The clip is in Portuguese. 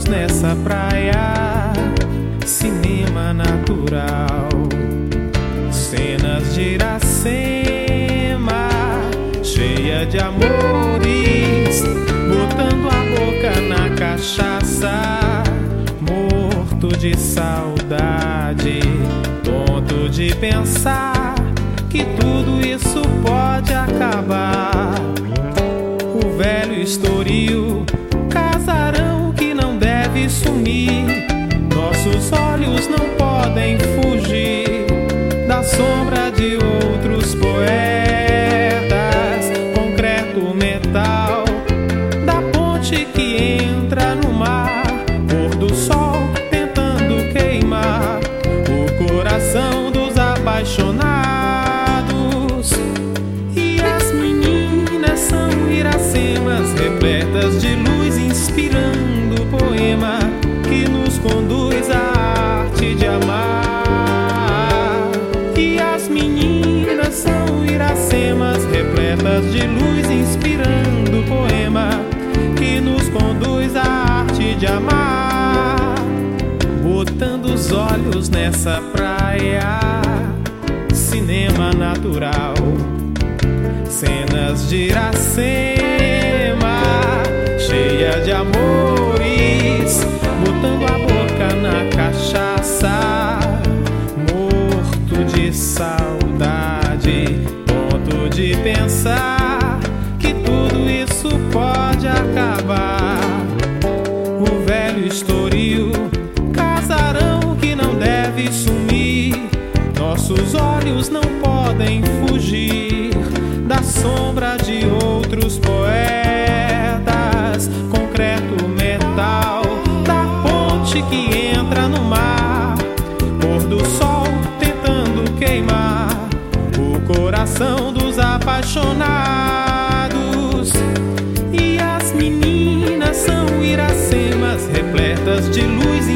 olhos nessa praia, cinema natural, cenas de Iracema, cheia de amores, botando a boca na cachaça, morto de saudade, tonto de pensar que tudo isso pode acabar. O velho estoril deve sumir. Nossos olhos não podem fugir da sombra de outros poetas. Concreto, metal, da ponte que entra no mar. Pôr do sol tentando queimar o coração dos apaixonados. E as meninas são iracemas repletas de luz, inspirando são iracemas repletas de luz, inspirando poema que nos conduz à arte de amar. Botando os olhos nessa praia, cinema natural cenas de Iracema, cheia de amores, botando a nossos olhos não podem fugir da sombra de outros poetas. Concreto, metal, da ponte que entra no mar. Pôr do sol tentando queimar o coração dos apaixonados. E as meninas são iracemas repletas de luz